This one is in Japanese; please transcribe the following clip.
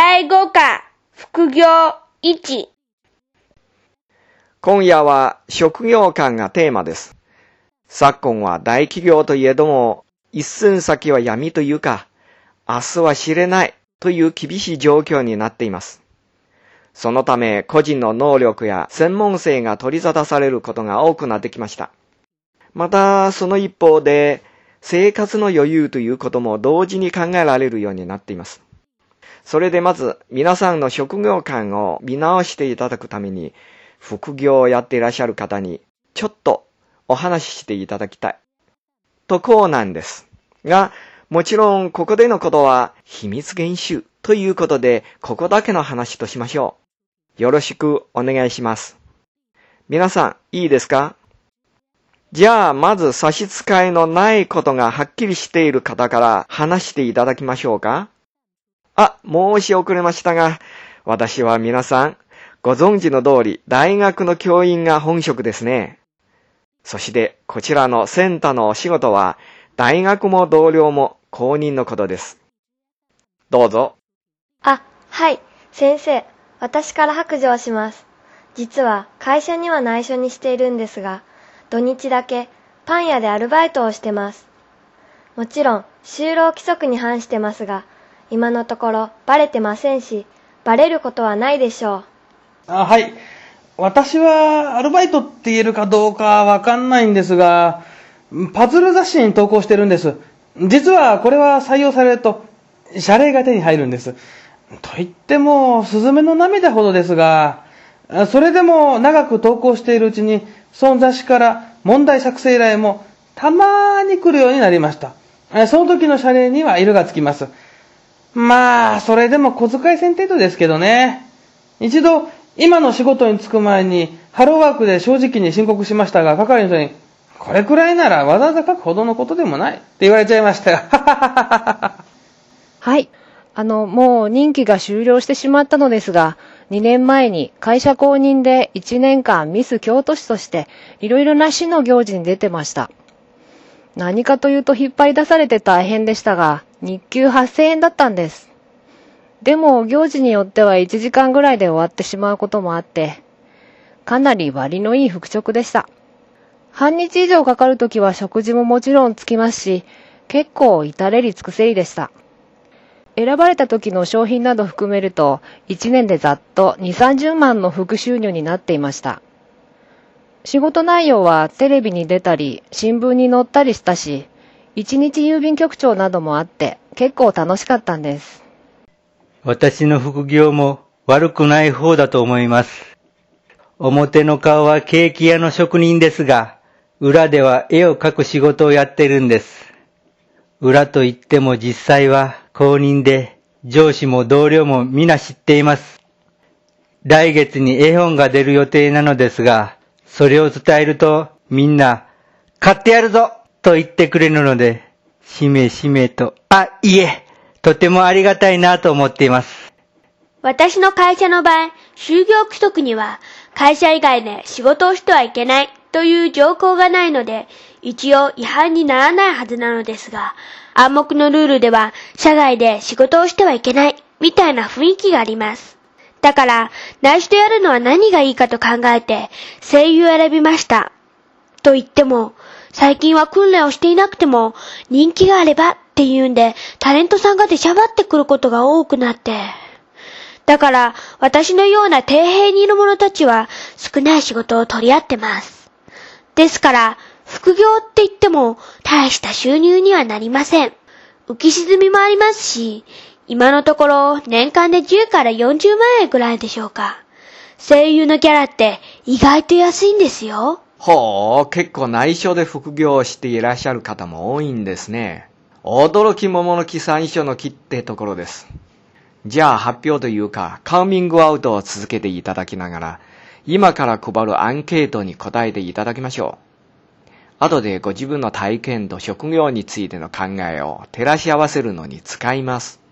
第5課、副業1。今夜は職業観がテーマです。昨今は大企業といえども、一寸先は闇というか、明日は知れないという厳しい状況になっています。そのため個人の能力や専門性が取り沙汰されることが多くなってきました。また、その一方で、生活の余裕ということも同時に考えられるようになっています。それでまず、皆さんの職業観を見直していただくために、副業をやっていらっしゃる方に、ちょっとお話ししていただきたい。とこうなんです。が、もちろん、ここでのことは、秘密厳守ということで、ここだけの話としましょう。よろしくお願いします。皆さん、いいですか？じゃあ、まず差し支えのないことがはっきりしている方から話していただきましょうかあ、申し遅れましたが、私は皆さん、ご存知の通り、大学の教員が本職ですね。そして、こちらのセンターのお仕事は、大学も同僚も公認のことです。どうぞ。あ、はい、先生、私から白状します。実は会社には内緒にしているんですが、土日だけパン屋でアルバイトをしてます。もちろん、就労規則に反してますが、今のところバレてませんし、バレることはないでしょう。あはい。私はアルバイトって言えるかどうかわかんないんですが、パズル雑誌に投稿してるんです。実はこれは採用されると、謝礼が手に入るんです。と言っても、スズメの涙ほどですが、それでも長く投稿しているうちに、その雑誌から問題作成依頼もたまに来るようになりました。その時の謝礼には色がつきます。まあ、それでも小遣い銭程度ですけどね。一度、今の仕事に就く前に、ハローワークで正直に申告しましたが、係の人に、これくらいならわざわざ書くほどのことでもないって言われちゃいましたよ。はい。あの、もう任期が終了してしまったのですが、2年前に会社公認で1年間ミス京都市としていろいろな市の行事に出てました。何かというと引っ張り出されて大変でしたが、日給8000円だったんです。でも行事によっては1時間ぐらいで終わってしまうこともあって、かなり割のいい復職でした。半日以上かかるときは食事ももちろんつきますし、結構至れり尽くせりでした。選ばれた時の商品など含めると、1年でざっと2、30万の副収入になっていました。仕事内容はテレビに出たり、新聞に載ったりしたし、一日郵便局長などもあって、結構楽しかったんです。私の副業も悪くない方だと思います。表の顔はケーキ屋の職人ですが、裏では絵を描く仕事をやってるんです。裏といっても実際は公認で、上司も同僚も皆知っています。来月に絵本が出る予定なのですが、それを伝えるとみんな、買ってやるぞと言ってくれるので、しめしめと、あ、いえ、とてもありがたいなと思っています。私の会社の場合、就業規則には、会社以外で仕事をしてはいけないという条項がないので、一応違反にならないはずなのですが、暗黙のルールでは、社外で仕事をしてはいけない、みたいな雰囲気があります。だから、内緒でやるのは何がいいかと考えて、声優を選びました。と言っても、最近は訓練をしていなくても、人気があればっていうんで、タレントさんが出しゃばってくることが多くなって。だから、私のような底辺にいる者たちは、少ない仕事を取り合ってます。ですから、副業って言っても、大した収入にはなりません。浮き沈みもありますし、今のところ、年間で10から40万円くらいでしょうか。声優のギャラって、意外と安いんですよ。ほう、結構内緒で副業をしていらっしゃる方も多いんですね。驚き桃の木三所の木ってところです。じゃあ発表というか、カウミングアウトを続けていただきながら、今から配るアンケートに答えていただきましょう。後でご自分の体験と職業についての考えを照らし合わせるのに使います。